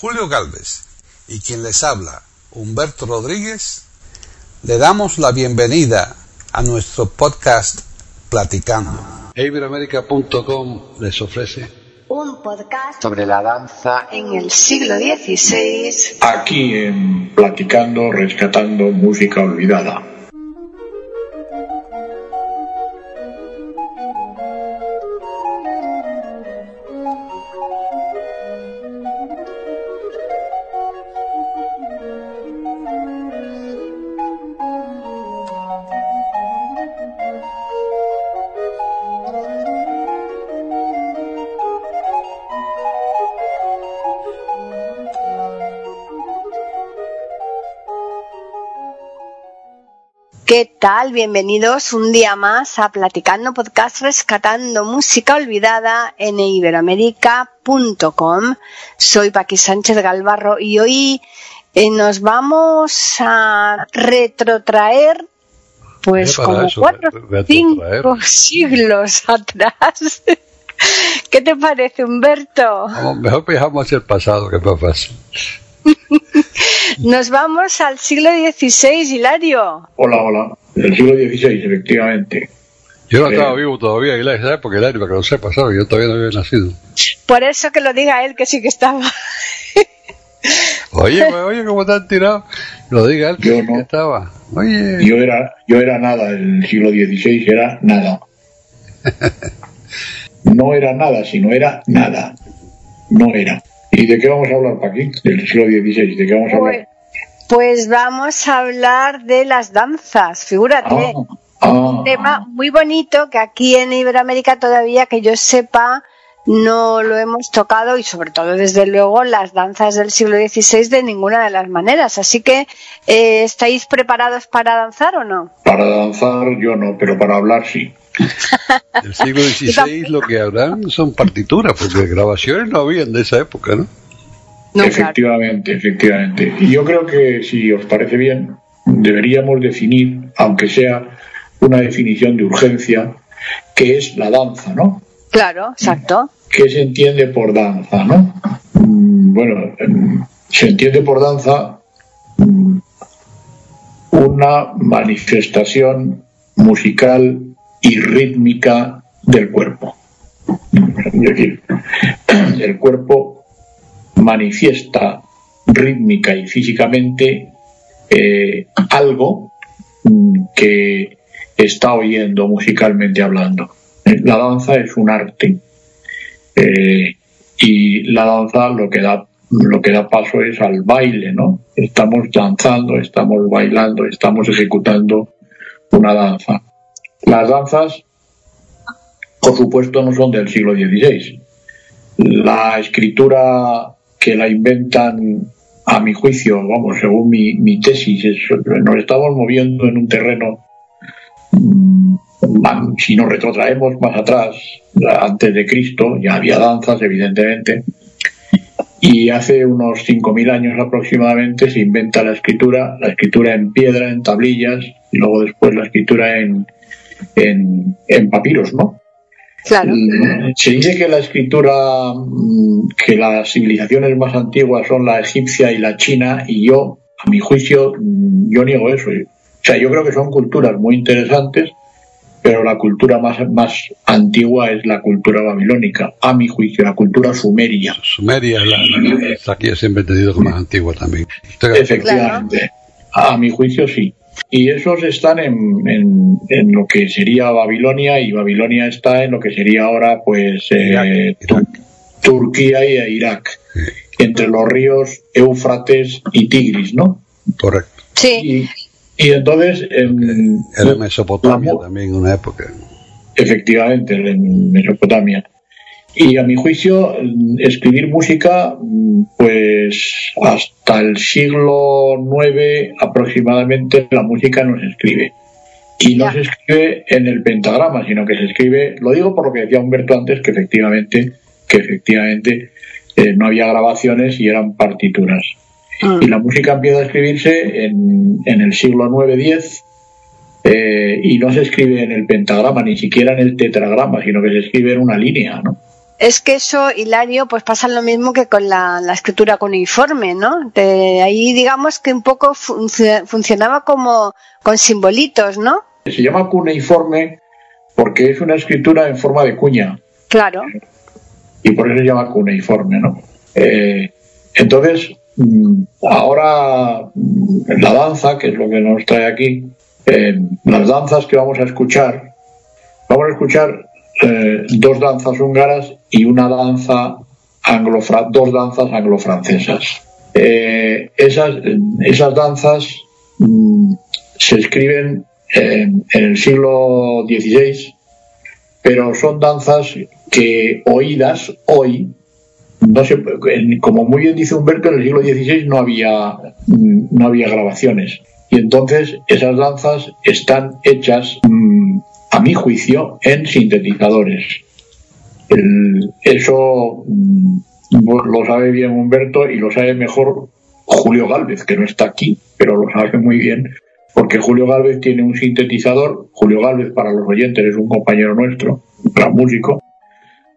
Julio Galvez y quien les habla, Humberto Rodríguez, le damos la bienvenida a nuestro podcast Platicando. Iberoamérica.com les ofrece un podcast sobre la danza en el siglo XVI. Aquí en Platicando, rescatando música olvidada. ¿Qué tal? Bienvenidos un día más a Platicando Podcast Rescatando Música Olvidada en iberoamérica.com. Soy Paqui Sánchez Galvarro y hoy eh, nos vamos a retrotraer pues como cuatro o cinco siglos atrás. ¿Qué te parece, Humberto? mejor viajamos hacia el pasado, que es más fácil. Nos vamos al siglo XVI, Hilario. Hola, hola. El siglo XVI, efectivamente. Yo no estaba vivo todavía, Hilario, ¿sabes? Porque Hilario, para que lo sepa, ¿sabes? Yo todavía no había nacido. Por eso que lo diga él, que sí que estaba. Oye, oye, cómo están tirado. Lo diga él, que, Yo sí no. que estaba. Oye, Yo era, yo era nada, el siglo XVI era nada. No era nada, sino era nada. No era. ¿Y de qué vamos a hablar, Paqui? Del siglo XVI, ¿de qué vamos a Pues, hablar? pues vamos a hablar de las danzas, figúrate. Ah, ah, Un tema muy bonito que aquí en Iberoamérica todavía que yo sepa no lo hemos tocado y sobre todo desde luego las danzas del siglo XVI de ninguna de las maneras. Así que eh, ¿estáis preparados para danzar o no? para danzar yo no, pero para hablar sí. El siglo XVI lo que habrán son partituras, porque grabaciones no habían de esa época, ¿no? No, claro. efectivamente, efectivamente. Y yo creo que si os parece bien, deberíamos definir, aunque sea una definición de urgencia, qué es la danza, ¿no? Claro, exacto. ¿Qué se entiende por danza, no? Mm, Bueno, em, se entiende por danza mm, una manifestación musical y rítmica del cuerpo. Es decir, el cuerpo manifiesta rítmica y físicamente eh, algo mm, que está oyendo musicalmente hablando. La danza es un arte eh, y la danza lo que da lo que da paso es al baile, ¿no? Estamos danzando, estamos bailando, estamos ejecutando una danza. Las danzas, por supuesto, no son del siglo XVI. La escritura que la inventan, a mi juicio, vamos, según mi, mi tesis, es- nos estamos moviendo en un terreno mm, si nos retrotraemos más atrás, antes de Cristo, ya había danzas, evidentemente, y hace unos 5.000 años aproximadamente se inventa la escritura, la escritura en piedra, en tablillas, y luego después la escritura en, en, en papiros, ¿no? Claro. Se dice que la escritura, mm, que las civilizaciones más antiguas son la egipcia y la china, y yo, a mi juicio, mm, yo niego eso. O sea, yo creo que son culturas muy interesantes, pero la cultura más, más antigua es la cultura babilónica, a mi juicio, la cultura sumeria. Sumeria, la, la, la que yo siempre he entendido como más antigua también. Efectivamente, a mi juicio sí. Y esos están en, en, en lo que sería Babilonia y Babilonia está en lo que sería ahora pues eh, Turquía y Irak, entre los ríos Éufrates y Tigris, ¿no? Correcto. Sí. Y, y entonces, en, Era Mesopotamia la- también en una época. efectivamente, en Mesopotamia. Y a mi juicio, escribir música, pues hasta el siglo IX aproximadamente la música no se escribe. Y no Ya. se escribe en el pentagrama, sino que se escribe, lo digo por lo que decía Humberto antes, que efectivamente, que efectivamente eh, no había grabaciones y eran partituras. Mm. Y la música empieza a escribirse en, en el siglo IX-X eh, y no se escribe en el pentagrama, ni siquiera en el tetragrama, sino que se escribe en una línea, ¿no? Es que eso, Hilario, pues pasa lo mismo que con la, escritura cuneiforme, ¿no? De ahí digamos que un poco funcionaba como con simbolitos, ¿no? Se llama cuneiforme porque es una escritura en forma de cuña. Claro. Y por eso se llama cuneiforme, ¿no? Eh, entonces, mm, ahora mm, la danza, que es lo que nos trae aquí, eh, las danzas que vamos a escuchar, vamos a escuchar eh, dos danzas húngaras y una danza anglo dos danzas anglo-francesas. Eh, esas, esas danzas mm, se escriben en, el siglo XVI, pero son danzas que oídas hoy, no sé, como muy bien dice Humberto, en el siglo XVI no había, mm, no había grabaciones. Y entonces esas danzas están hechas mm, a mi juicio, en sintetizadores. Eso mm, lo sabe bien Humberto y lo sabe mejor Julio Galvez, que no está aquí, pero lo sabe muy bien, porque Julio Galvez tiene un sintetizador. Julio Galvez, para los oyentes, es un compañero nuestro, un gran músico.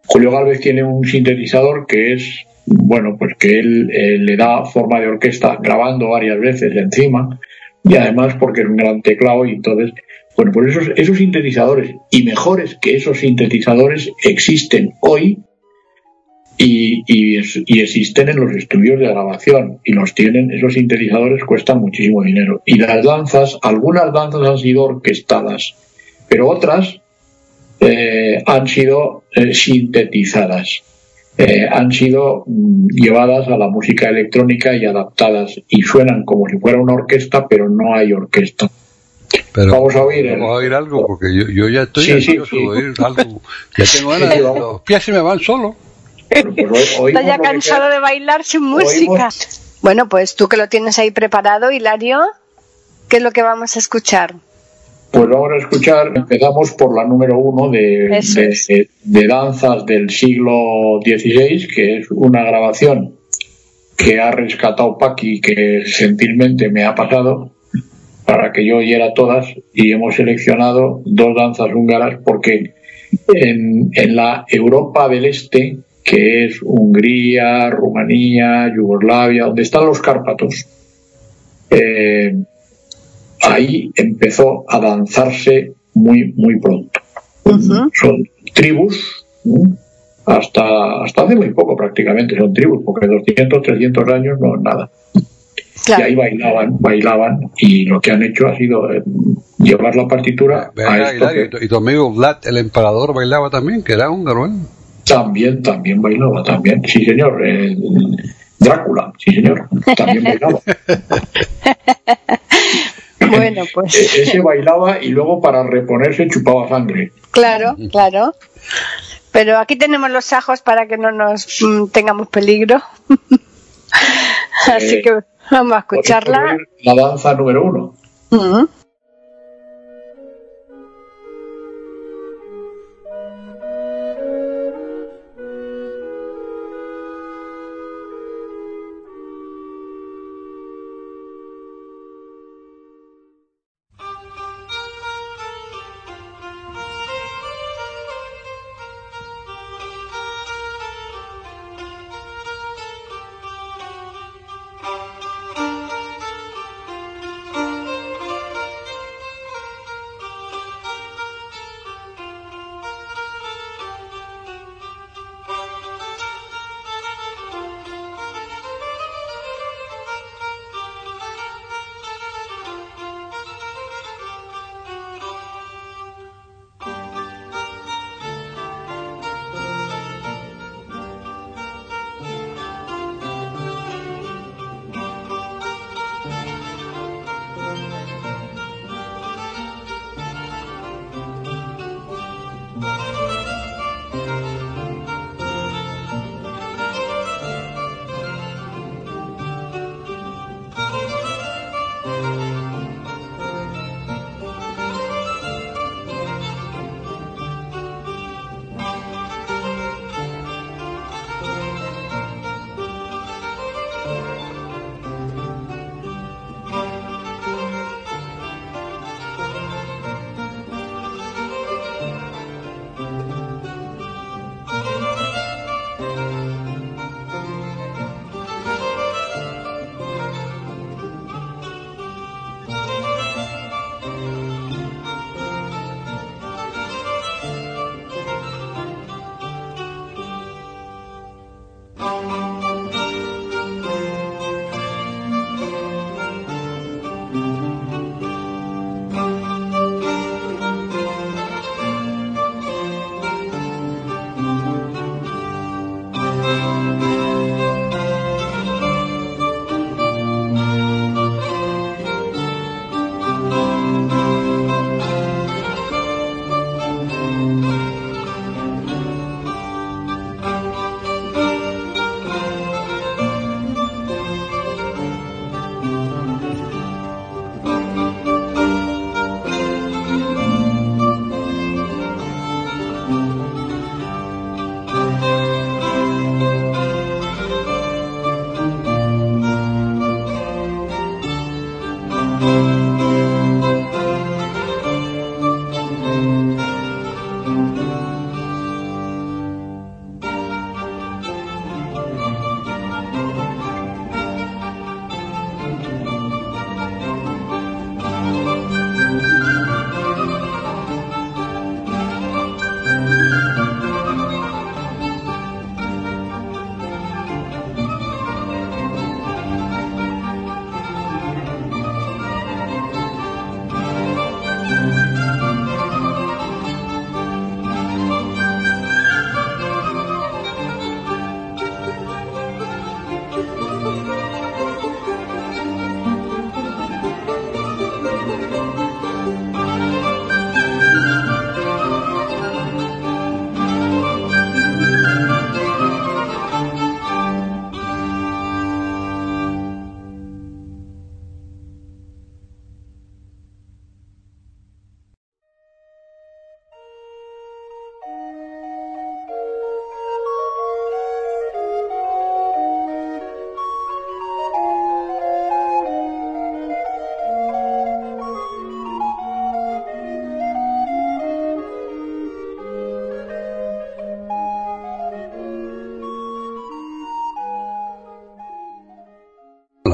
Julio Galvez tiene un sintetizador que es, bueno, pues que él eh, le da forma de orquesta grabando varias veces encima y además porque es un gran teclado y entonces bueno, pues esos, sintetizadores y mejores que esos sintetizadores existen hoy y, y, existen en los estudios de grabación y los tienen, esos sintetizadores cuestan muchísimo dinero. Y las danzas, algunas danzas han sido orquestadas, pero otras eh, han sido eh, sintetizadas. Eh, han sido mm, llevadas a la música electrónica y adaptadas y suenan como si fuera una orquesta, pero no hay orquesta vamos a oír, vamos a oír algo, porque yo, ya estoy ansioso de oír algo. Ya tengo ganas, los pies se me van solo. Pues Está ya cansado de bailar sin música. Bueno, pues tú que lo tienes ahí preparado, Hilario, ¿qué es lo que vamos a escuchar? Pues vamos a escuchar, empezamos por la número uno de, de, de, danzas del siglo XVI, que es una grabación que ha rescatado Paqui, que gentilmente me ha pasado, para que yo oyera todas y hemos seleccionado dos danzas húngaras porque en, la Europa del Este, que es Hungría, Rumanía, Yugoslavia, donde están los Cárpatos, eh, ahí empezó a danzarse muy, muy pronto. Son tribus, hasta, hasta hace muy poco prácticamente son tribus, porque 200, 300 años no es nada. Y ahí bailaban, bailaban, y lo que han hecho ha sido eh, llevar la partitura a esto Y tu amigo Vlad, el emperador, bailaba también, que era húngaro, ¿eh? También, también bailaba, también, sí señor. Drácula, sí señor, también bailaba. bueno, pues. E-, ese bailaba y luego para reponerse chupaba sangre. Claro, claro. Pero aquí tenemos los ajos para que no nos mm, tengamos peligro. Así eh, que Vamos a escucharla. La danza número uno.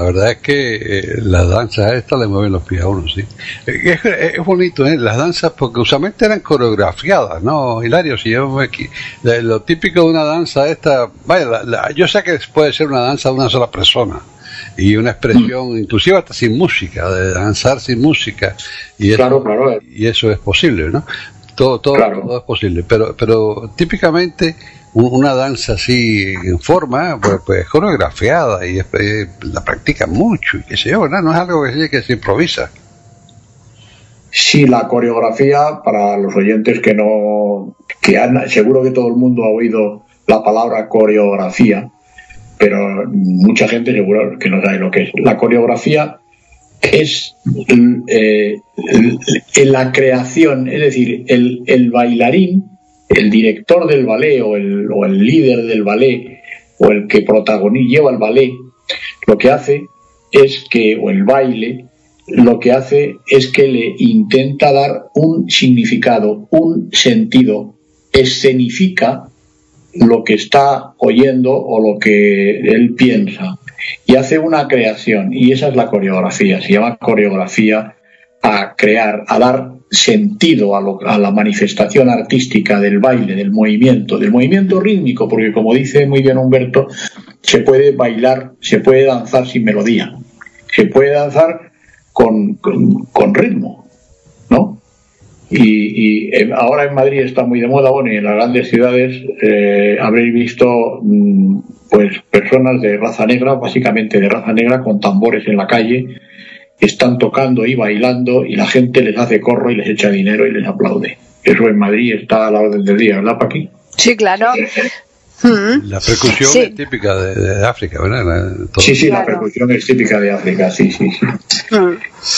Verdad es que eh, las danzas estas le mueven los pies a uno, sí. Es, es bonito, ¿eh? Las danzas, porque usualmente eran coreografiadas, ¿no? Hilario, si yo me, lo típico de una danza esta, vaya, yo sé que puede ser una danza de una sola persona y una expresión, mm. inclusive hasta sin música, de danzar sin música, y eso, claro, y eso es posible, ¿no? Todo, todo, todo es posible, pero, pero típicamente una danza así en forma, pues, pues coreografiada y la practica mucho y qué sé yo, No es algo que, que se improvisa. Sí, la coreografía, para los oyentes que no, que han, seguro que todo el mundo ha oído la palabra coreografía, pero mucha gente seguro que no sabe lo que es. La coreografía es eh, la creación, es decir, el, el bailarín el director del ballet o el, o el líder del ballet o el que protagoniza, lleva el ballet, lo que hace es que, o el baile, lo que hace es que le intenta dar un significado, un sentido, escenifica lo que está oyendo o lo que él piensa y hace una creación. Y esa es la coreografía, se llama coreografía a crear, a dar sentido a, la manifestación artística del baile, del movimiento, del movimiento rítmico, porque como dice muy bien Humberto, se puede bailar, se puede danzar sin melodía, se puede danzar con, con, ritmo, ¿no? Y, ahora en Madrid está muy de moda, bueno, y en las grandes ciudades eh, habréis visto mm, pues personas de raza negra, básicamente de raza negra, con tambores en la calle, están tocando y bailando y la gente les hace corro y les echa dinero y les aplaude. Eso en Madrid está a la orden del día, ¿verdad, Paqui? Sí, claro. Mm. La percusión es típica de, África, ¿verdad? Sí, sí, la percusión es típica de África, sí, sí, sí. Mm.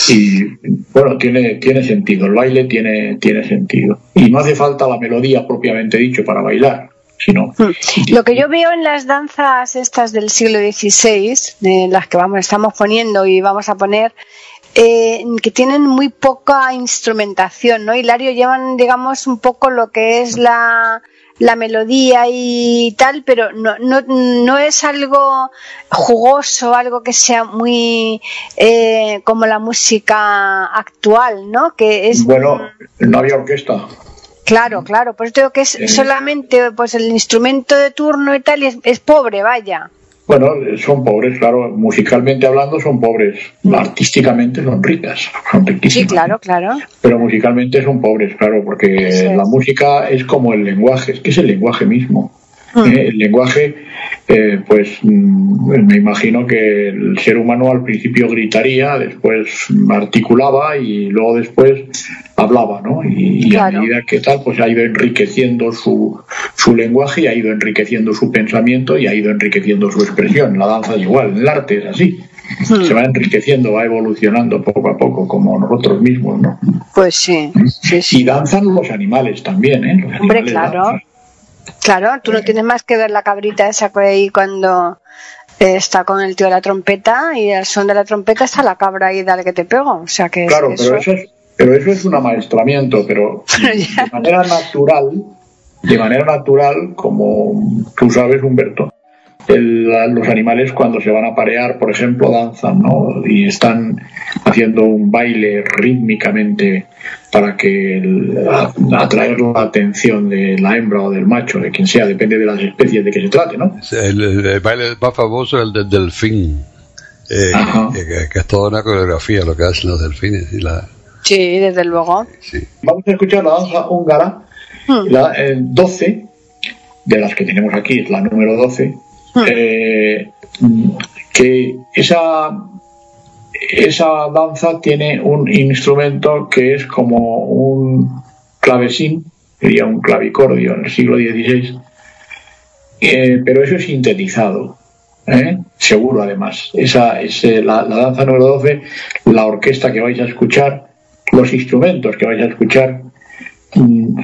Y bueno, tiene, tiene sentido, el baile tiene, tiene sentido. Y no hace falta la melodía propiamente dicho para bailar. Sino... Mm. Lo que yo veo en las danzas estas del siglo XVI, de las que vamos, estamos poniendo y vamos a poner, eh, que tienen muy poca instrumentación, ¿no? Hilario llevan, digamos, un poco lo que es la, la melodía y tal, pero no, no, no es algo jugoso, algo que sea muy eh, como la música actual, ¿no? Que es bueno, no había orquesta. Claro, claro, pues tengo que es solamente pues el instrumento de turno y tal y es pobre, vaya. Bueno, son pobres, claro, musicalmente hablando son pobres, artísticamente son ricas, son riquísimas. Sí, claro, claro. Pero musicalmente son pobres, claro, porque la música es como el lenguaje, es que es el lenguaje mismo. Mm. Eh, el lenguaje, eh, pues mm, me imagino que el ser humano al principio gritaría, después articulaba y luego después hablaba, ¿no? Y, a medida que tal, pues ha ido enriqueciendo su, su lenguaje y ha ido enriqueciendo su pensamiento y ha ido enriqueciendo su expresión. La danza es igual, el arte es así. Mm. Se va enriqueciendo, va evolucionando poco a poco, como nosotros mismos, ¿no? Pues sí. Y danzan los animales también, ¿eh? Hombre, claro. Claro, tú no tienes más que ver la cabrita esa que ahí cuando está con el tío de la trompeta y al son de la trompeta está la cabra ahí, dale que te pego. O sea que claro, pero, eso es, pero eso es un amaestramiento, pero de manera natural, de manera natural, como tú sabes, Humberto, los animales cuando se van a parear, por ejemplo, danzan, ¿no? Y están haciendo un baile rítmicamente para que atraer la atención de la hembra o del macho, de quien sea, depende de las especies de que se trate, ¿no? El, baile más famoso es el del delfín, eh, que, es toda una coreografía lo que hacen los delfines. Y la... Sí, desde luego. Vamos a escuchar la danza húngara, hmm. la 12, de las que tenemos aquí, es la número 12. Eh, que esa, esa danza tiene un instrumento que es como un clavesín, sería un clavicordio en el siglo XVI, eh, pero eso es sintetizado. ¿eh? seguro además. Esa es eh, la, danza número 12, la orquesta que vais a escuchar, los instrumentos que vais a escuchar,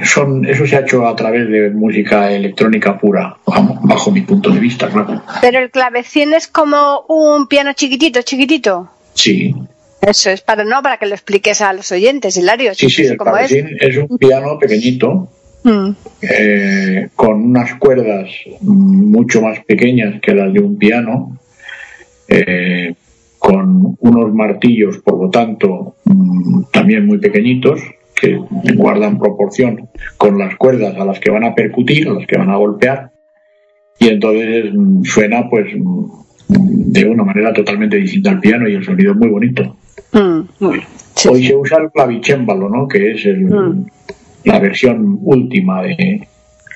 son eso se ha hecho a través de música electrónica pura, bajo mi punto de vista, claro. Pero el clavecín es como un piano chiquitito, chiquitito. Sí. Eso es para no para que lo expliques a los oyentes, Hilario. Sí, sí, el clavecín es un piano pequeñito Mm. Eh, con unas cuerdas mucho más pequeñas que las de un piano, eh, con unos martillos, por lo tanto, mm, también muy pequeñitos, que guardan proporción con las cuerdas a las que van a percutir, a las que van a golpear, y entonces mm, suena pues de una manera totalmente distinta al piano y el sonido es muy bonito. Hoy se usa el clavicémbalo, ¿no? que es el, la versión última de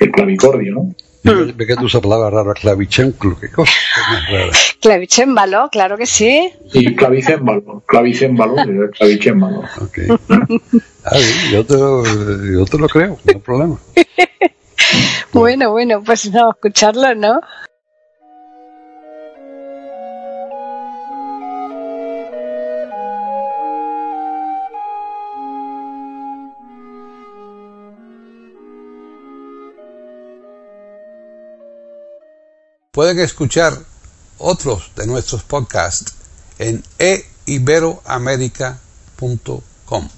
el clavicordio, ¿no? ¿De qué tú usas palabra rara? Clavicémbalo, ¿qué cosa? Clavicémbalo, claro que sí. Sí, clavicémbalo, clavicémbalo, clavicémbalo. Ok. Ah, yo, te, yo te lo creo, no hay problema. bueno, bueno, pues no, escucharlo, ¿no? Pueden escuchar otros de nuestros podcasts en eiberoamerica.com.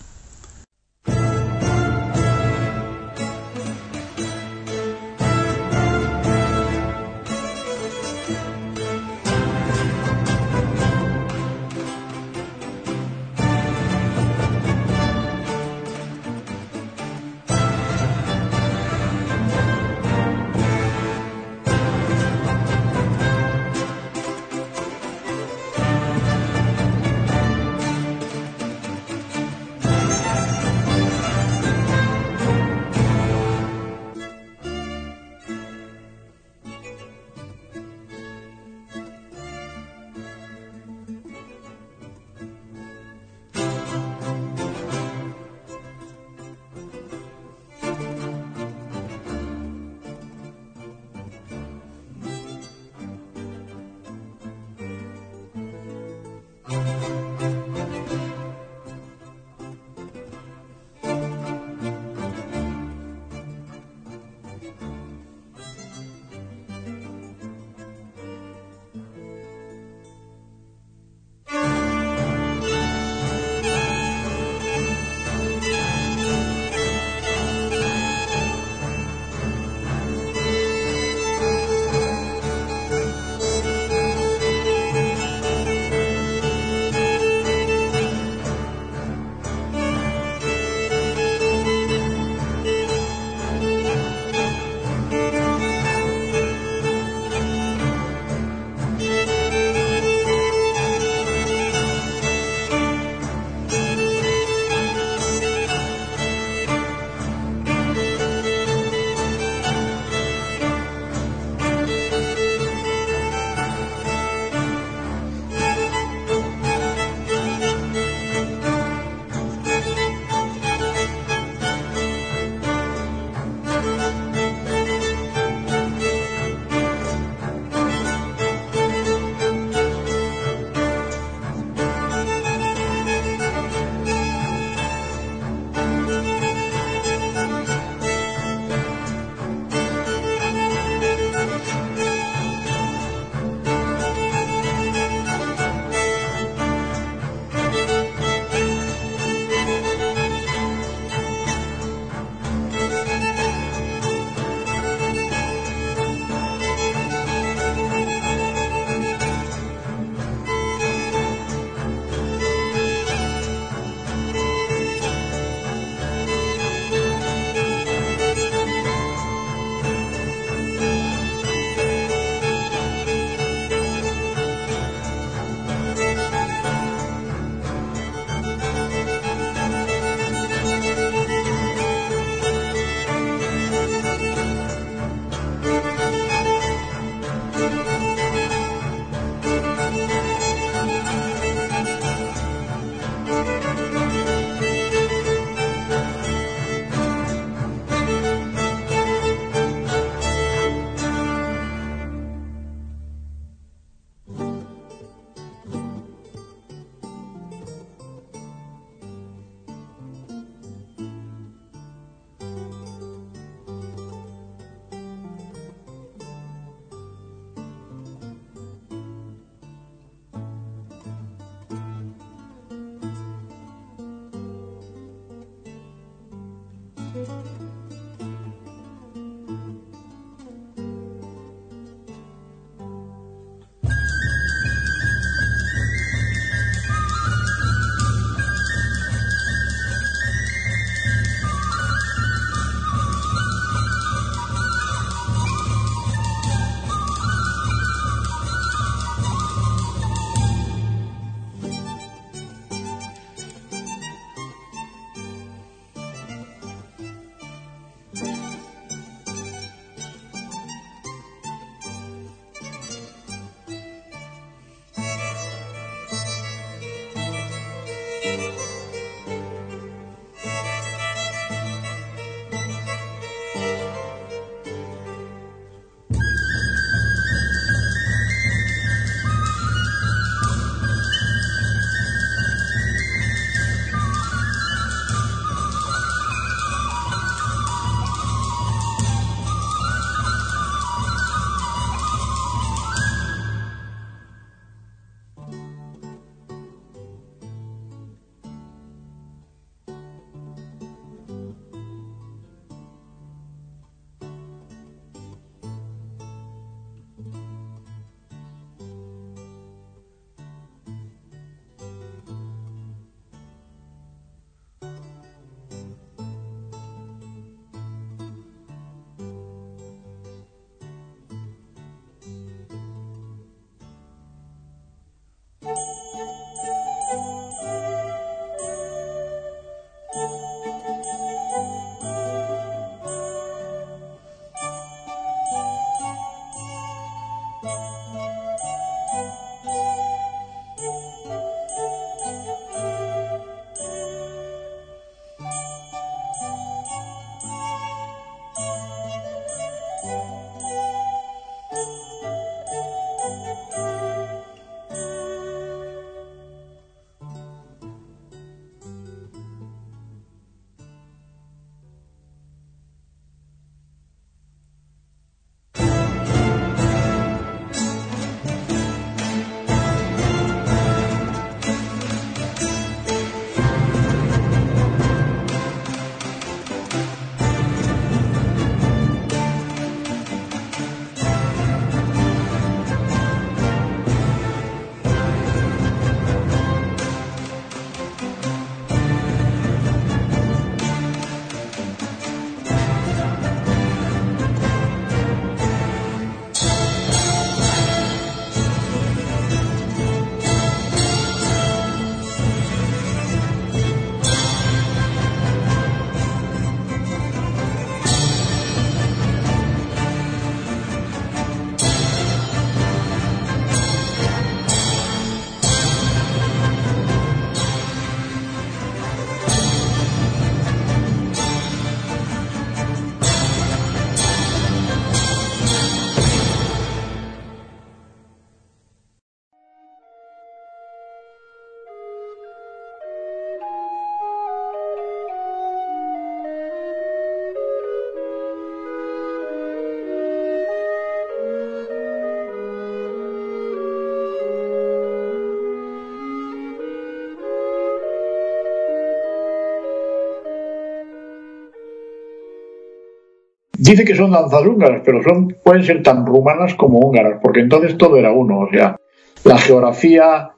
dice que son danzas húngaras, pero son pueden ser tan rumanas como húngaras, porque entonces todo era uno, o sea, la geografía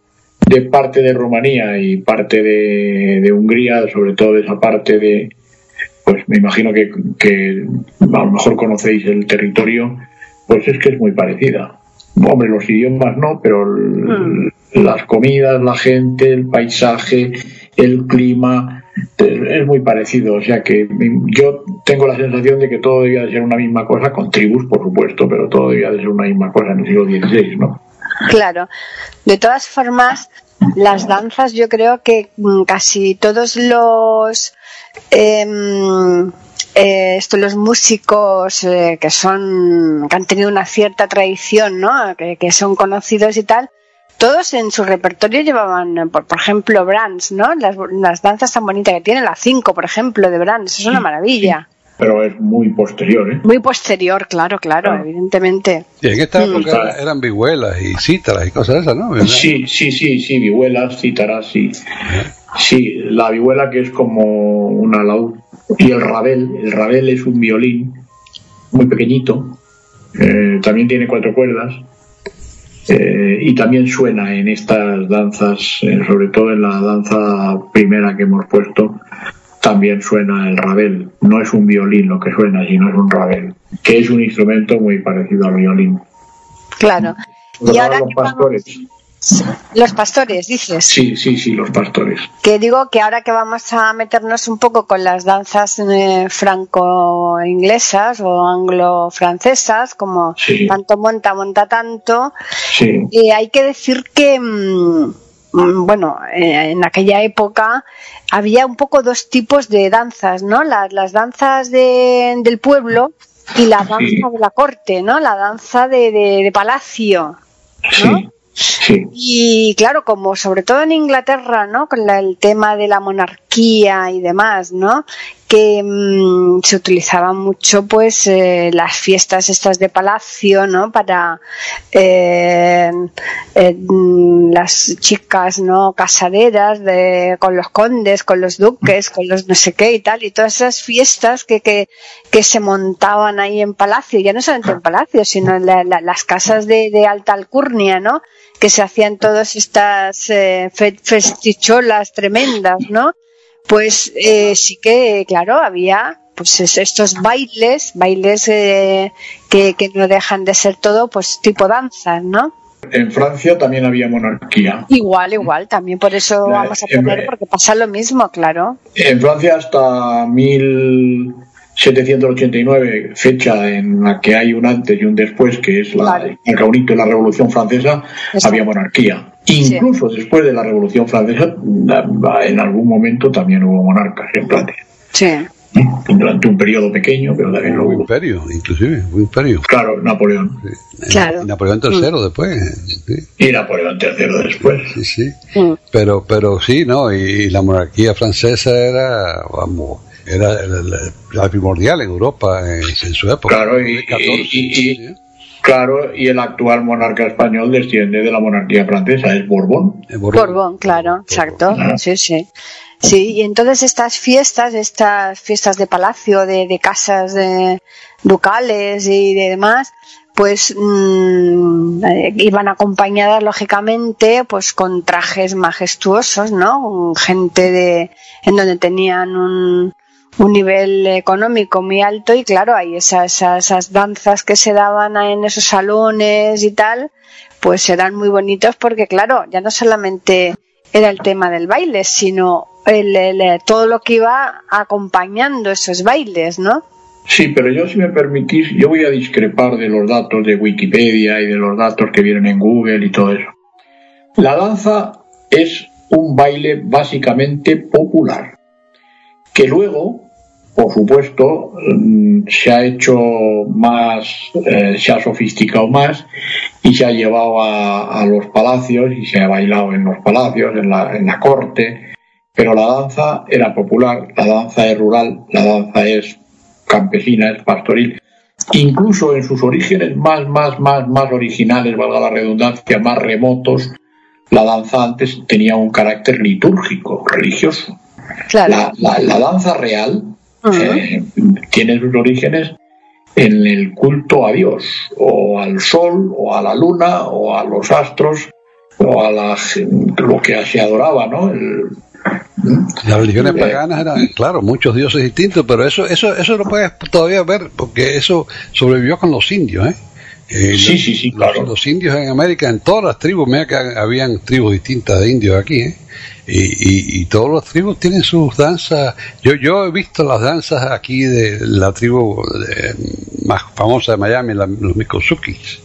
de parte de Rumanía y parte de, Hungría, sobre todo esa parte de, pues me imagino que, a lo mejor conocéis el territorio, pues es que es muy parecida. Hombre, los idiomas no, pero mm. las comidas, la gente, el paisaje, el clima, es muy parecido. O sea que yo tengo la sensación de que todo debía de ser una misma cosa, con tribus, por supuesto, pero todo debía de ser una misma cosa en el siglo XVI, ¿no? Claro. De todas formas, las danzas, yo creo que mm, casi todos los em, eh, los músicos eh, que son que han tenido una cierta tradición, ¿no? Que, son conocidos y tal, todos en su repertorio llevaban, por, ejemplo, Brahms, ¿no? Las, danzas tan bonitas que tiene, la 5, por ejemplo, de Brahms, es una maravilla pero es muy posterior. ¿eh? Muy posterior, claro, claro, evidentemente. Y en esta mm. época eran vihuelas y cítaras y cosas esas, ¿no? Sí, sí, sí, sí, vihuelas, cítaras, sí. Sí, la vihuela que es como una laúd y el rabel, el rabel es un violín muy pequeñito, eh, también tiene cuatro cuerdas eh, y también suena en estas danzas, eh, sobre todo en la danza primera que hemos puesto, también suena el rabel. No es un violín lo que suena, sino es un rabel, que es un instrumento muy parecido al violín. Claro. y ahora los pastores. Los pastores, dices. Sí, sí, sí, los pastores. Que digo que ahora que vamos a meternos un poco con las danzas eh, franco-inglesas o anglo-francesas, como tanto monta, monta tanto, sí. Eh, hay que decir que. Mm, Mm, bueno, eh, en aquella época había un poco dos tipos de danzas, ¿no? Las, danzas del pueblo y la danza de la corte, ¿no? La danza de, palacio, ¿no? Y claro, como sobre todo en Inglaterra, ¿no? Con el tema de la monarquía y demás, ¿no? Que mm, se utilizaban mucho, pues, eh, las fiestas estas de palacio, ¿no? Para eh, eh, mm, las chicas, ¿no? Casaderas de, con los condes, con los duques, con los no sé qué y tal, y todas esas fiestas que, que, que se montaban ahí en palacio, ya no solamente en palacio, sino en las casas de, alta alcurnia, ¿no? que se hacían todas estas eh, festicholas tremendas, ¿no? Pues eh, sí que, claro, había pues estos bailes, bailes eh, que, no dejan de ser todo pues tipo danzas, ¿no? En Francia también había monarquía. Igual, igual, también por eso vamos a poner, porque pasa lo mismo, claro. En Francia hasta mil 789, fecha en la que hay un antes y un después, que es la, el caunito de la Revolución Francesa, había monarquía. Incluso después de la Revolución Francesa, en algún momento también hubo monarcas en Francia. Sí. Durante un periodo pequeño, pero también lo hubo. Un imperio, inclusive, un imperio. Claro, Napoleón. Claro. Y Napoleón III mm. después. Y Napoleón III después. Sí, sí. Mm. Pero, pero sí, ¿no? Y la monarquía francesa era, vamos, era la primordial en Europa en, su época. Claro, y, claro, y el actual monarca español desciende de la monarquía francesa, es Borbón. Borbón, claro, exacto, sí, sí. Sí, y entonces estas fiestas, estas fiestas de palacio, de, casas de ducales y demás, pues mm, eh, iban acompañadas lógicamente pues con trajes majestuosos, ¿no? Gente de en donde tenían un, un nivel económico muy alto y claro, hay esas, esas, danzas que se daban en esos salones y tal, pues eran muy bonitos porque claro, ya no solamente era el tema del baile, sino el, todo lo que iba acompañando esos bailes, ¿no? Sí, pero yo si me permitís, yo voy a discrepar de los datos de Wikipedia y de los datos que vienen en Google y todo eso. La danza es un baile básicamente popular, que luego por supuesto, mm, se ha hecho más, eh, se ha sofisticado más y se ha llevado a, los palacios y se ha bailado en los palacios, en la, en la corte, pero la danza era popular, la danza es rural, la danza es campesina, es pastoril. Incluso en sus orígenes más, más, más, más originales, valga la redundancia, más remotos, la danza antes tenía un carácter litúrgico, religioso. la, la danza real eh, tiene sus orígenes en el culto a Dios, o al sol, o a la luna, o a los astros, o a lo que se adoraba, ¿no? las religiones eh, paganas eran, claro, muchos dioses distintos, pero eso, eso, eso lo puedes todavía ver, porque eso sobrevivió con los indios, ¿eh? Eh sí, sí, sí, claro. Los, indios en América, en todas las tribus, mira que habían tribus distintas de indios aquí, ¿eh? Y, y, todos los tribus tienen sus danzas. Yo, yo he visto las danzas aquí de la tribu más famosa de Miami, los Mikosukis.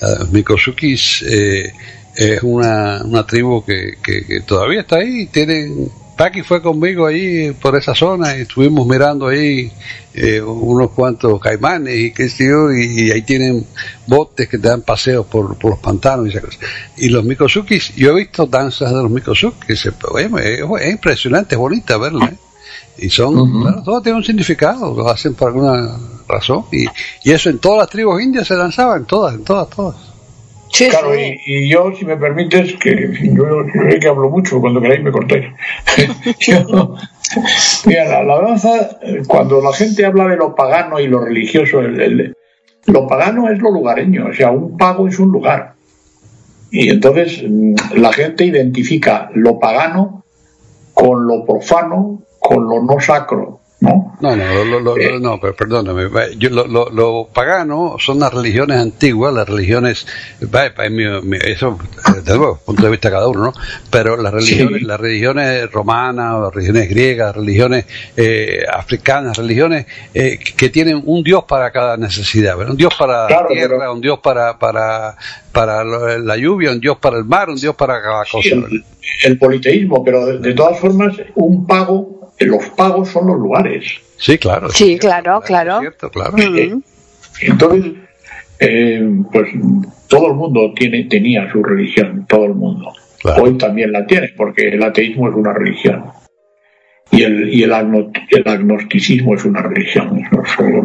Los Mikosukis eh, es una, una tribu que, que, todavía está ahí. Tienen, Paqui fue conmigo ahí por esa zona y estuvimos mirando ahí eh, unos cuantos caimanes y qué sé yo, y, ahí tienen botes que te dan paseos por, por los pantanos y esas cosas. Y los Mikosukis, yo he visto danzas de los Mikosukis, es, es, impresionante, es bonita verla. ¿eh? Y son, claro, todo tiene un significado, lo hacen por alguna razón. Y, y eso en todas las tribus indias se danzaban, todas, en todas, todas claro, Y, yo, si me permites, que yo, que hablo mucho, cuando queráis me cortéis. mira, la, danza, cuando la gente habla de lo pagano y lo religioso, lo pagano es lo lugareño, o sea, un pago es un lugar. Y entonces mm, la gente identifica lo pagano con lo profano, con lo no sacro. ¿No? No, no, eh. no, pero perdóname. Yo, lo, lo, pagano son las religiones antiguas, las religiones, eso, desde luego, punto de vista de cada uno, ¿no? Pero las religiones, las religiones romanas, las religiones griegas, las religiones eh, africanas, religiones eh, que tienen un dios para cada necesidad, un dios para la tierra, un dios para, para, para la lluvia, un dios para el mar, un dios para cada cosa. el, politeísmo, pero de todas formas, un pago los pagos son los lugares. Sí, claro. Sí, claro, claro. claro. Entonces, eh, pues todo el mundo tiene, tenía su religión, todo el mundo. Hoy también la tiene, porque el ateísmo es una religión y el, y el, agnosticismo es una religión,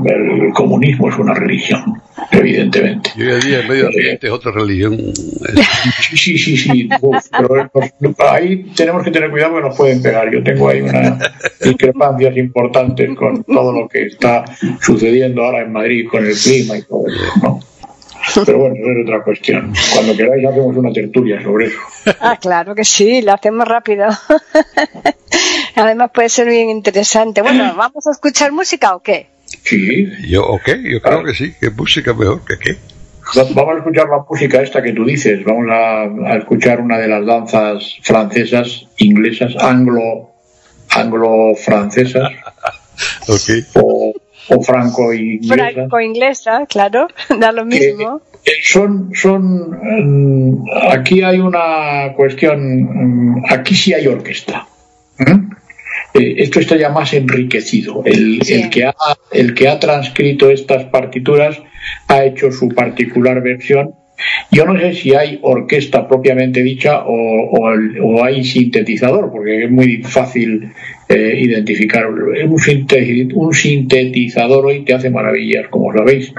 el comunismo es una religión, evidentemente. Y hoy en día el medio ambiente es otra religión. Sí, sí, sí, pero ahí tenemos que tener cuidado porque nos pueden pegar. Yo tengo ahí unas discrepancias importantes con todo lo que está sucediendo ahora en Madrid con el clima y todo eso, ¿no? Pero bueno, eso es otra cuestión. Cuando queráis hacemos una tertulia sobre eso. Ah, claro que sí, lo hacemos rápido. Además puede ser bien interesante. Bueno, ¿vamos a escuchar música o qué? Sí. Yo, ok, yo creo que sí, que música mejor que qué. Vamos a escuchar la música esta que tú dices. Vamos a, escuchar una de las danzas francesas, inglesas, anglo, anglo-francesas. okay. O, o franco-inglesa. Franco-inglesa, claro, da lo mismo. son, son, mm, aquí hay una cuestión, mm, aquí sí hay orquesta. Eh, esto está ya más enriquecido. El, que ha, el que ha transcrito estas partituras ha hecho su particular versión. Yo no sé si hay orquesta propiamente dicha o, hay sintetizador, porque es muy fácil eh, identificar. Un, sintetizador hoy te hace maravillas, como sabéis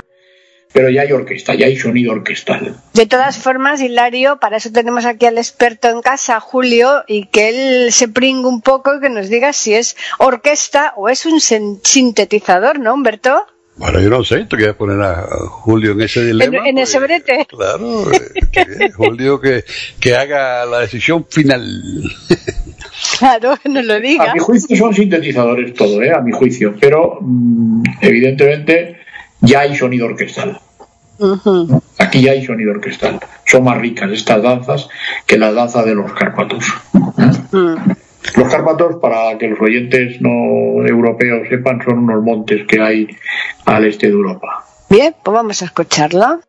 pero ya hay orquesta, ya hay sonido orquestal. De todas formas, Hilario, para eso tenemos aquí al experto en casa, Julio, y que él se pringue un poco y que nos diga si es orquesta o es un sintetizador, ¿no, Humberto? Bueno, yo no sé, tú quieres poner a Julio en ese dilema. En, ese pues, brete. Claro, eh, Julio que, que haga la decisión final. Claro, no lo diga. A mi juicio son sintetizadores todo, ¿eh? a mi juicio, pero mm, evidentemente ya hay sonido orquestal. Aquí ya hay sonido orquestal. Son más ricas estas danzas que las danzas de los Cárpatos. Los Cárpatos, para que los oyentes no europeos sepan, son unos montes que hay al este de Europa. Bien, pues vamos a escucharla.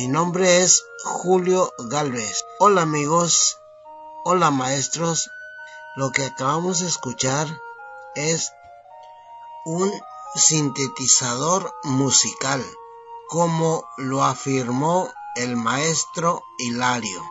Mi nombre es Julio Galvez. Hola amigos, hola maestros. Lo que acabamos de escuchar es un sintetizador musical, como lo afirmó el maestro Hilario.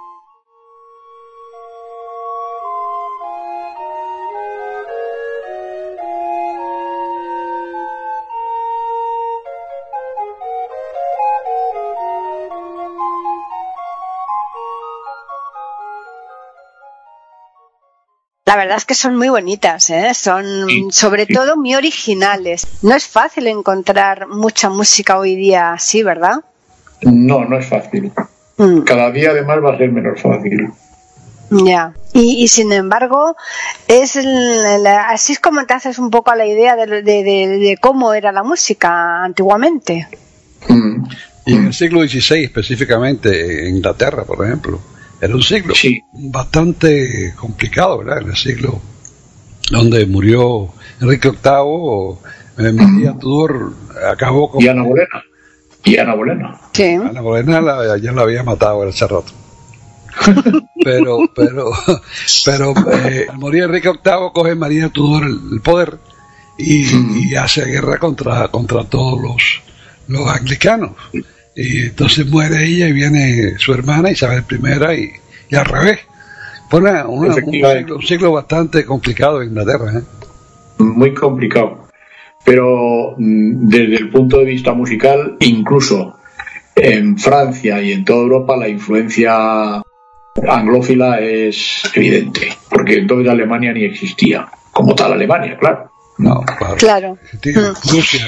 La verdad es que son muy bonitas, ¿eh? son sobre todo muy originales. No es fácil encontrar mucha música hoy día así, ¿verdad? No, no es fácil. Mm. Cada día además va a ser menos fácil. Ya. Y, sin embargo, es así es como te haces un poco a la idea de, cómo era la música antiguamente. Mm. Y en el siglo XVI específicamente, en Inglaterra, por ejemplo, era un siglo bastante complicado, ¿verdad? En el siglo donde murió Enrique VIII, eh, María Tudor acabó con... Y Ana Bolena. Y Ana Bolena. Sí. Ana Bolena ya la había matado ese rato. pero, pero, pero eh, al morir Enrique VIII coge María Tudor el, poder y, hace guerra contra, contra todos los, los anglicanos. Y entonces muere ella y viene su hermana Isabel I y, al revés. Fue un, siglo, bastante complicado en Inglaterra. ¿eh? Muy complicado. Pero mm, desde el punto de vista musical, incluso en Francia y en toda Europa, la influencia anglófila es evidente, porque entonces Alemania ni existía, como tal Alemania, claro. No, claro. Rusia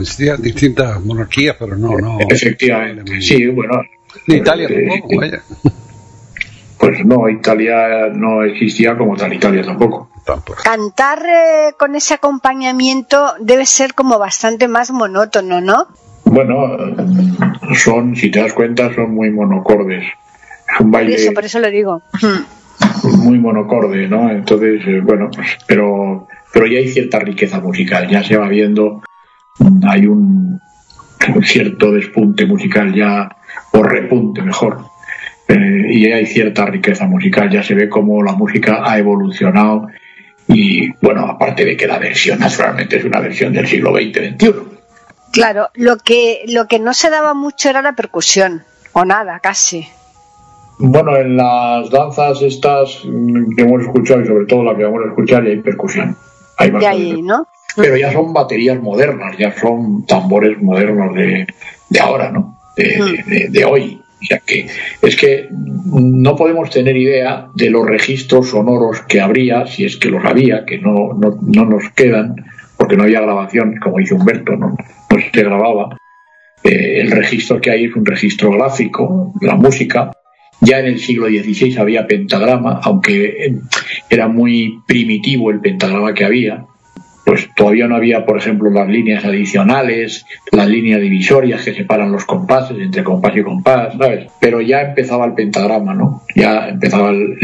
existían distintas monarquías, pero no, no. Efectivamente, sí, bueno. Italia eh, tampoco, vaya. Pues no, Italia no existía como tal, Italia tampoco. Cantar eh, con ese acompañamiento debe ser como bastante más monótono, ¿no? Bueno, son, si te das cuenta, son muy monocordes. Es un baile. Eso, por eso lo digo. Muy monocorde, ¿no? Entonces, eh, bueno, pues, pero pero ya hay cierta riqueza musical, ya se va viendo, hay un, cierto despunte musical ya, o repunte mejor, eh, y hay cierta riqueza musical, ya se ve como la música ha evolucionado y bueno, aparte de que la versión naturalmente es una versión del siglo XX-XXI. Claro, lo que, lo que no se daba mucho era la percusión, o nada, casi. Bueno, en las danzas estas que hemos escuchado y sobre todo la que vamos a escuchar, hay percusión. Pero ya son baterías modernas, ya son tambores modernos de, ahora, ¿no? Mm. De, hoy. O sea que es que no podemos tener idea de los registros sonoros que habría, si es que los había, que no, no, no nos quedan, porque no había grabación, como dice Humberto, no, no se grababa. Eh, el registro que hay es un registro gráfico, la música, ya en el siglo XVI había pentagrama, aunque era muy primitivo el pentagrama que había. Pues todavía no había, por ejemplo, las líneas adicionales, las líneas divisorias que separan los compases entre compás y compás, ¿sabes? Pero ya empezaba el pentagrama, ¿no? Ya empezaba el,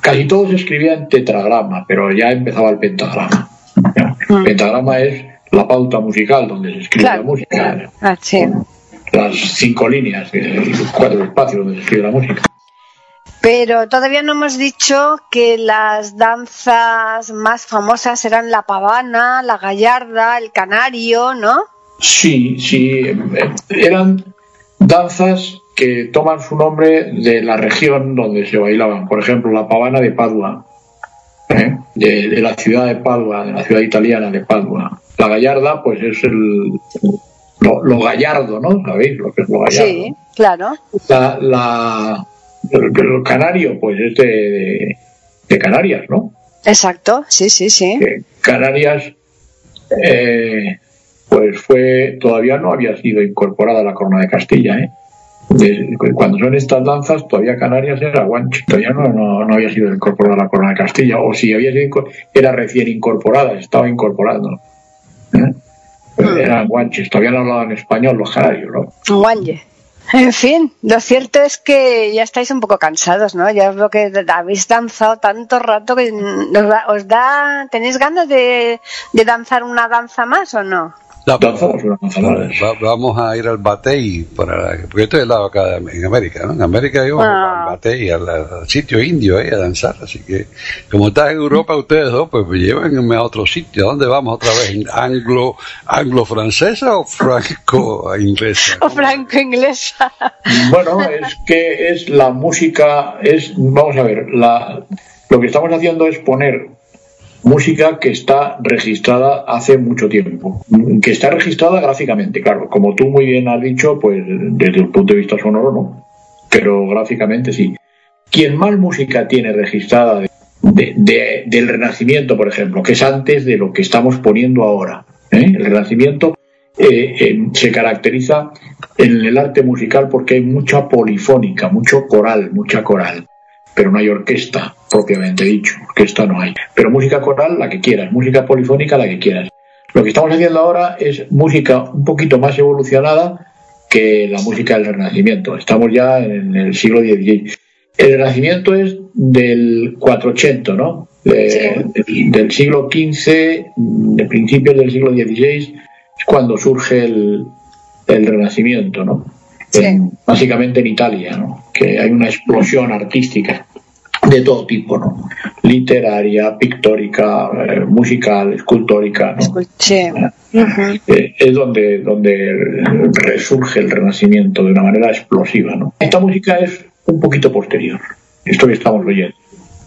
casi todo se escribía en tetragrama, pero ya empezaba el pentagrama. El mm. pentagrama es la pauta musical donde se escribe la música. Ah, las cinco líneas, cuatro espacios donde se escribe la música. Pero todavía no hemos dicho que las danzas más famosas eran la pavana, la gallarda, el canario, ¿no? Sí, sí, eran danzas que toman su nombre de la región donde se bailaban. Por ejemplo, la pavana de Padua, ¿eh? de, la ciudad de Padua, de la ciudad italiana de Padua. La gallarda, pues es el, lo, gallardo, ¿no? ¿Sabéis lo que es lo gallardo? Sí, claro. la el, canario, pues es de, Canarias, ¿no? Exacto, sí, sí, sí. Canarias, eh, pues fue, todavía no había sido incorporada a la corona de Castilla, ¿eh? cuando son estas danzas, todavía Canarias era guanche, todavía no, no, había sido incorporada a la corona de Castilla, o si había sido, era recién incorporada, estaba incorporando. ¿eh? Hmm. eran guanches, todavía no hablaban español los canarios, ¿no? Guanche. En fin, lo cierto es que ya estáis un poco cansados, ¿no? Ya es lo que habéis danzado tanto rato que os da, tenéis ganas de, danzar una danza más o no? Vamos a ir al Batey, para, porque estoy al lado acá en América, ¿no? En América íbamos ah. al Batey, al, sitio indio ahí a danzar, así que como está en Europa ustedes dos, pues llévenme a otro sitio. ¿A dónde vamos otra vez? ¿Anglo, anglo-francesa o franco-inglesa? O franco-inglesa. Bueno, es que es la música, es, vamos a ver, la, lo que estamos haciendo es poner música que está registrada hace mucho tiempo, que está registrada gráficamente, claro, como tú muy bien has dicho, pues desde el punto de vista sonoro no, pero gráficamente sí. Quien más música tiene registrada del Renacimiento, por ejemplo, que es antes de lo que estamos poniendo ahora, ¿eh? el Renacimiento eh, eh, se caracteriza en el arte musical porque hay mucha polifónica, mucho coral, mucha coral pero no hay orquesta propiamente dicho, orquesta no hay. Pero música coral la que quieras, música polifónica la que quieras. Lo que estamos haciendo ahora es música un poquito más evolucionada que la música del Renacimiento. Estamos ya en el siglo XVI. El Renacimiento es del 480, ¿no? del siglo XV, de principios del siglo XVI, es cuando surge el, el Renacimiento, ¿no? Básicamente en Italia, ¿no? que hay una explosión artística de todo tipo, ¿no? literaria, pictórica, eh, musical, escultórica. ¿no? Eh, es donde, donde resurge el renacimiento de una manera explosiva. ¿no? Esta música es un poquito posterior, esto que estamos oyendo.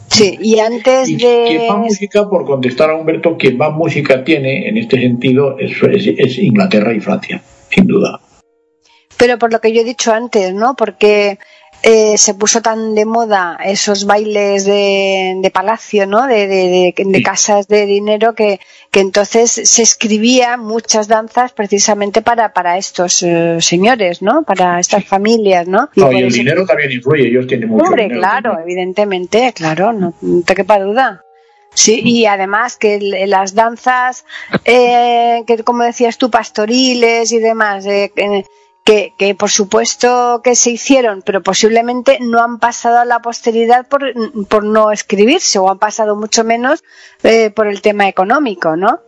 Sí, y antes de. Quien más música, por contestar a Humberto, quien más música tiene en este sentido es, es Inglaterra y Francia, sin duda pero por lo que yo he dicho antes, ¿no? Porque eh, se puso tan de moda esos bailes de, palacio, ¿no? De, de, casas de dinero que, que, entonces se escribía muchas danzas precisamente para, para estos eh, señores, ¿no? Para estas familias, ¿no? Y, el dinero también influye, ellos tienen mucho Hombre, claro, evidentemente, claro, no, te quepa duda. Sí, y además que las danzas, eh, que como decías tú, pastoriles y demás, eh, que, que, por supuesto que se hicieron, pero posiblemente no han pasado a la posteridad por, por no escribirse o han pasado mucho menos eh, por el tema económico, ¿no?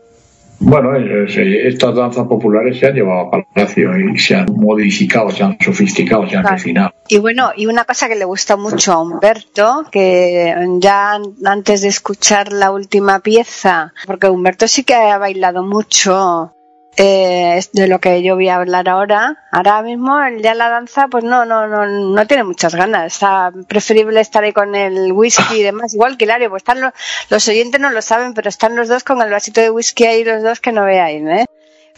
Bueno, estas danzas populares se han llevado a palacio y se han modificado, se han sofisticado, se han refinado. Y bueno, y una cosa que le gusta mucho a Humberto, que ya antes de escuchar la última pieza, porque Humberto sí que ha bailado mucho eh, de lo que yo voy a hablar ahora. Ahora mismo ya la danza, pues no, no, no, no tiene muchas ganas. Está preferible estar ahí con el whisky y demás. Igual que Hilario, pues están los, los oyentes no lo saben, pero están los dos con el vasito de whisky ahí, los dos que no veáis, ¿eh?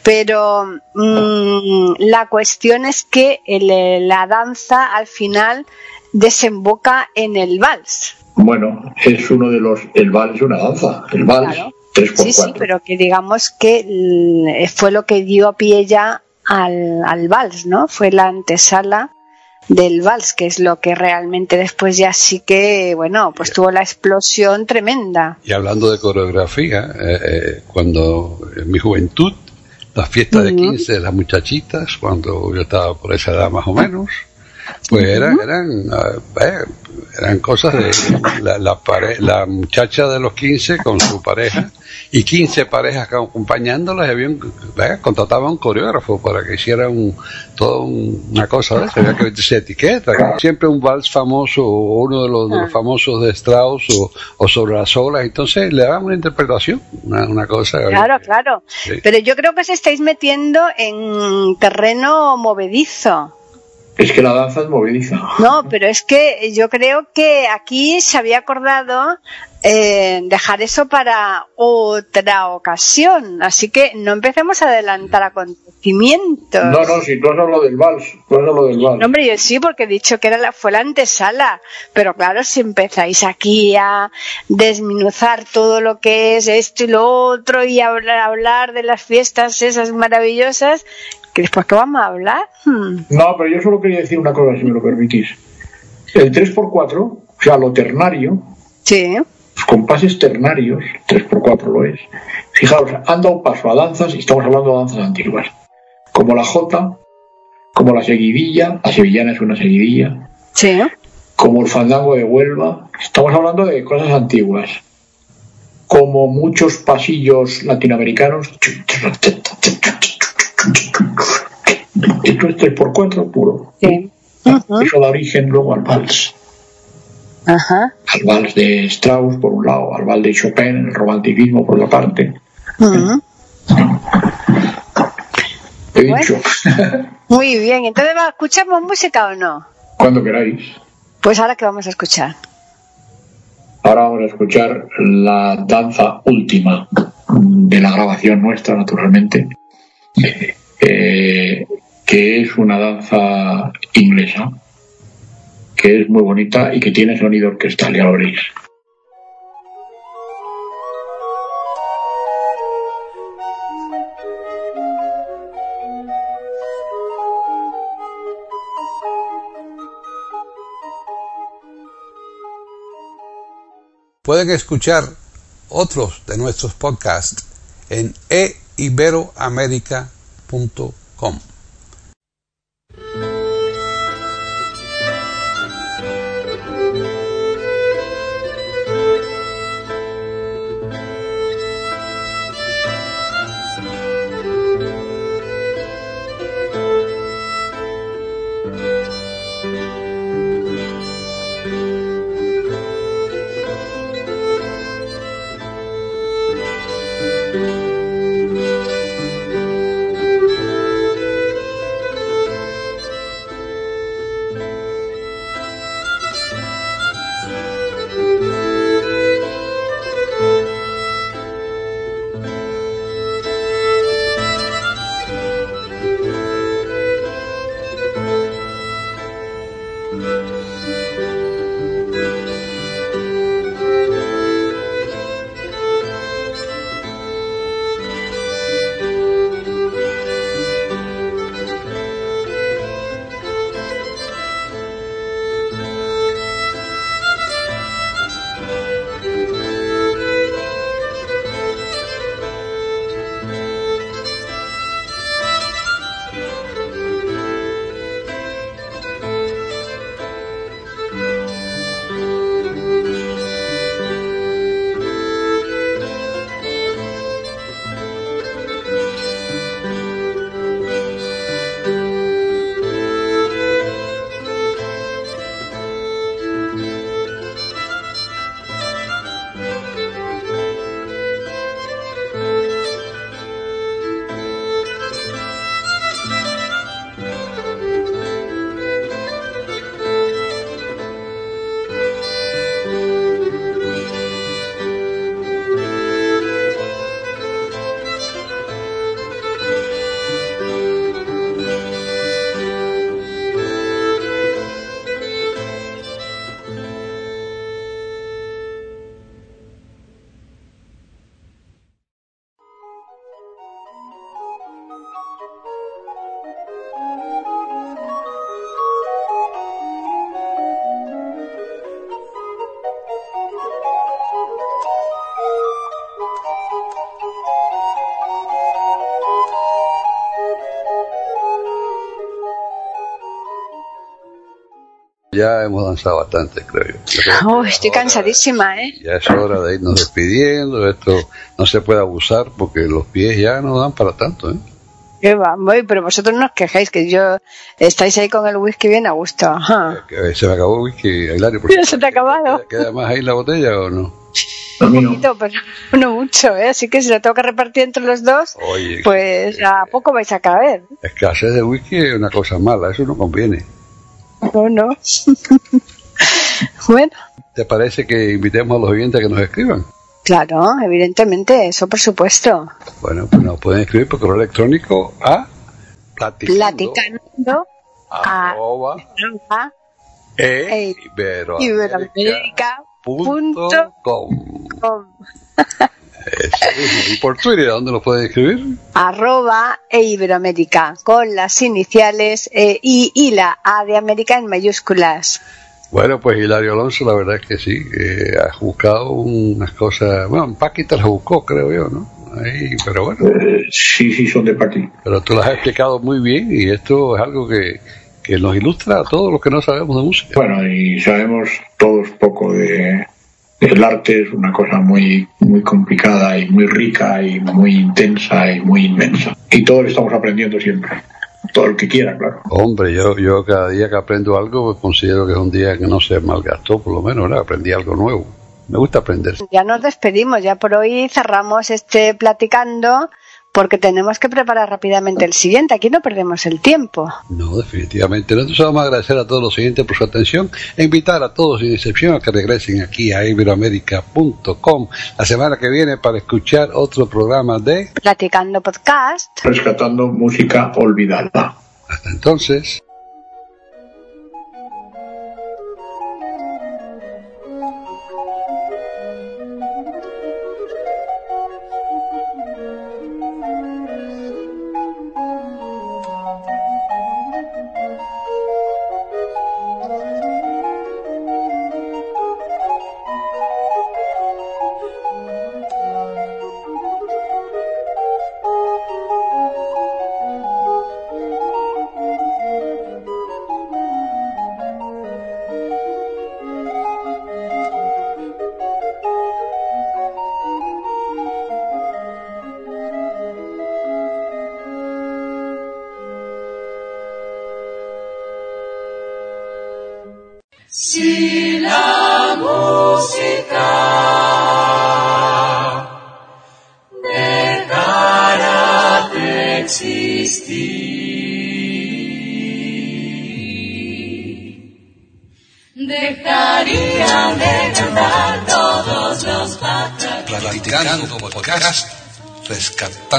Pero mm, la cuestión es que la danza al final desemboca en el vals. Bueno, es uno de los. El vals es una danza. El vals sí, sí, pero que digamos que fue lo que dio pie ya al, al vals, ¿no? Fue la antesala del vals, que es lo que realmente después ya sí que, bueno, pues tuvo la explosión tremenda. Y hablando de coreografía, eh, eh, cuando en mi juventud, las fiestas de 15 de las muchachitas, cuando yo estaba por esa edad más o menos, pues eran, eran, eh, eran cosas de la, la, la, muchacha de los 15 con su pareja y 15 parejas acompañándolas y habían, contrataban un coreógrafo para que hiciera un, toda una cosa había que se etiqueta. Siempre un vals famoso o uno de los, famosos de Strauss o, sobre las olas, entonces le daban una interpretación, una, cosa. Claro, claro. Pero yo creo que os estáis metiendo en terreno movedizo. Es que la danza es movediza. No, pero es que yo creo que aquí se había acordado eh, dejar eso para otra ocasión. Así que no empecemos a adelantar acontecimientos. No, no, si tú has lo del vals, tú has lo del vals. No, hombre, yo sí, porque he dicho que era la, fue la antesala. Pero claro, si empezáis aquí a desminuzar todo lo que es esto y lo otro y hablar, hablar de las fiestas esas maravillosas, ¿Que después qué vamos a hablar? Hmm. No, pero yo solo quería decir una cosa, si me lo permitís. El 3x4, o sea, lo ternario, sí. los compases ternarios, 3x4 lo es, fijaos, han dado paso a danzas, y estamos hablando de danzas antiguas, como la jota, como la seguidilla, la sevillana es una seguidilla, sí. como el fandango de Huelva, estamos hablando de cosas antiguas, como muchos pasillos latinoamericanos, Esto es 3x4 puro. Sí. Eso da origen luego al vals. Ajá. Al vals de Strauss, por un lado, al vals de Chopin, el romanticismo, por la parte. Ujú. He Bueno. dicho, Muy bien, entonces ¿va- ¿escuchamos música o no? cuando queráis. Pues ahora que vamos a escuchar. Ahora vamos a escuchar la danza última de la grabación nuestra, naturalmente, eh, que es una danza inglesa, que es muy bonita y que tiene sonido orquestal, ya lo veréis. Pueden escuchar otros de nuestros podcasts en eiberoamerica.com. Ya hemos danzado bastante, creo yo. Oh, estoy cansadísima, ¿eh? Ya es hora de irnos despidiendo. Esto no se puede abusar porque los pies ya no dan para tanto. ¿eh? Qué va, voy, pero vosotros no os quejáis, que yo estáis ahí con el whisky bien a gusto. Ajá. Que se me acabó el whisky, Hilario. Ya se te ha acabado. ¿Queda, queda más ahí la botella o no? Un no. poquito, pero no mucho, ¿eh? Así que si lo tengo que repartir entre los dos, Oye, pues a poco vais a caber. escasez de whisky es una cosa mala, eso no conviene. No, no. bueno, ¿Te parece que invitemos a los oyentes a que nos escriban? claro, evidentemente, eso por supuesto. Bueno, pues nos pueden escribir por correo electrónico a platicando, Platicando a arroba e iberoamerica.com. com. Eso mismo. ¿Y por Twitter dónde lo pueden escribir? arroba e Iberoamérica con las iniciales E, I y la A de América en mayúsculas. Bueno, pues Hilario Alonso, la verdad es que sí, que has buscado unas cosas, bueno, Paquita las buscó, creo yo, ¿no? Ahí, pero bueno, Eh, sí, sí, son de Paqui. pero tú las has explicado muy bien y esto es algo que, que nos ilustra a todos los que no sabemos de música. Bueno, y sabemos todos poco de el arte, es una cosa muy, muy complicada y muy rica y muy intensa y muy inmensa. Y todos estamos aprendiendo siempre. todo el que quiera, claro. Hombre, yo, yo cada día que aprendo algo pues considero que es un día que no se malgastó, por lo menos, ¿no? aprendí algo nuevo. Me gusta aprender. Ya nos despedimos, ya por hoy cerramos este platicando porque tenemos que preparar rápidamente el siguiente. Aquí no perdemos el tiempo. No, definitivamente. Nosotros vamos a agradecer a todos los oyentes por su atención e invitar a todos, sin excepción, a que regresen aquí a iberoamérica.com la semana que viene para escuchar otro programa de Platicando Podcast. Rescatando música olvidada. Hasta entonces.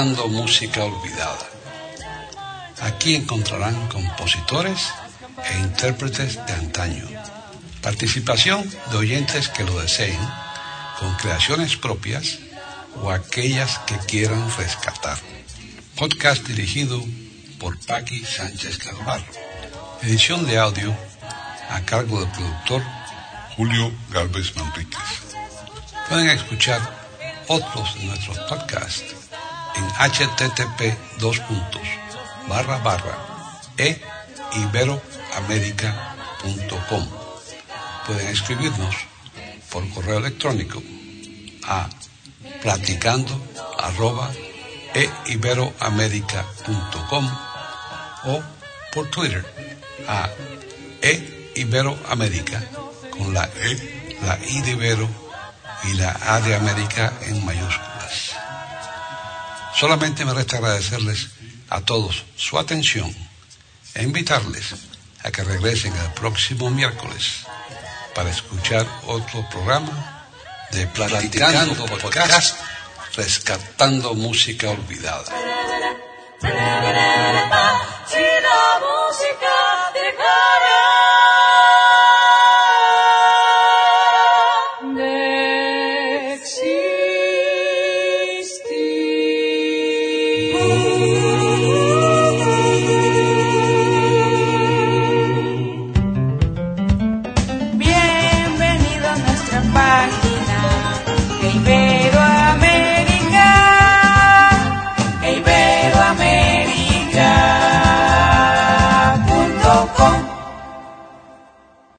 Música olvidada. Aquí encontrarán compositores e intérpretes de antaño. Participación de oyentes que lo deseen, con creaciones propias o aquellas que quieran rescatar. Podcast dirigido por Paqui Sánchez Calvarro. Edición de audio a cargo del productor Julio Galvez Manríquez. Pueden escuchar otros de nuestros podcasts en http dos puntos barra barra e. Pueden escribirnos por correo electrónico a platicando arroba e o por Twitter a e con la e, la i de Ibero y la A de América en mayúsculas. Solamente me resta agradecerles a todos su atención e invitarles a que regresen el próximo miércoles para escuchar otro programa de Platicando Podcast, rescatando música olvidada.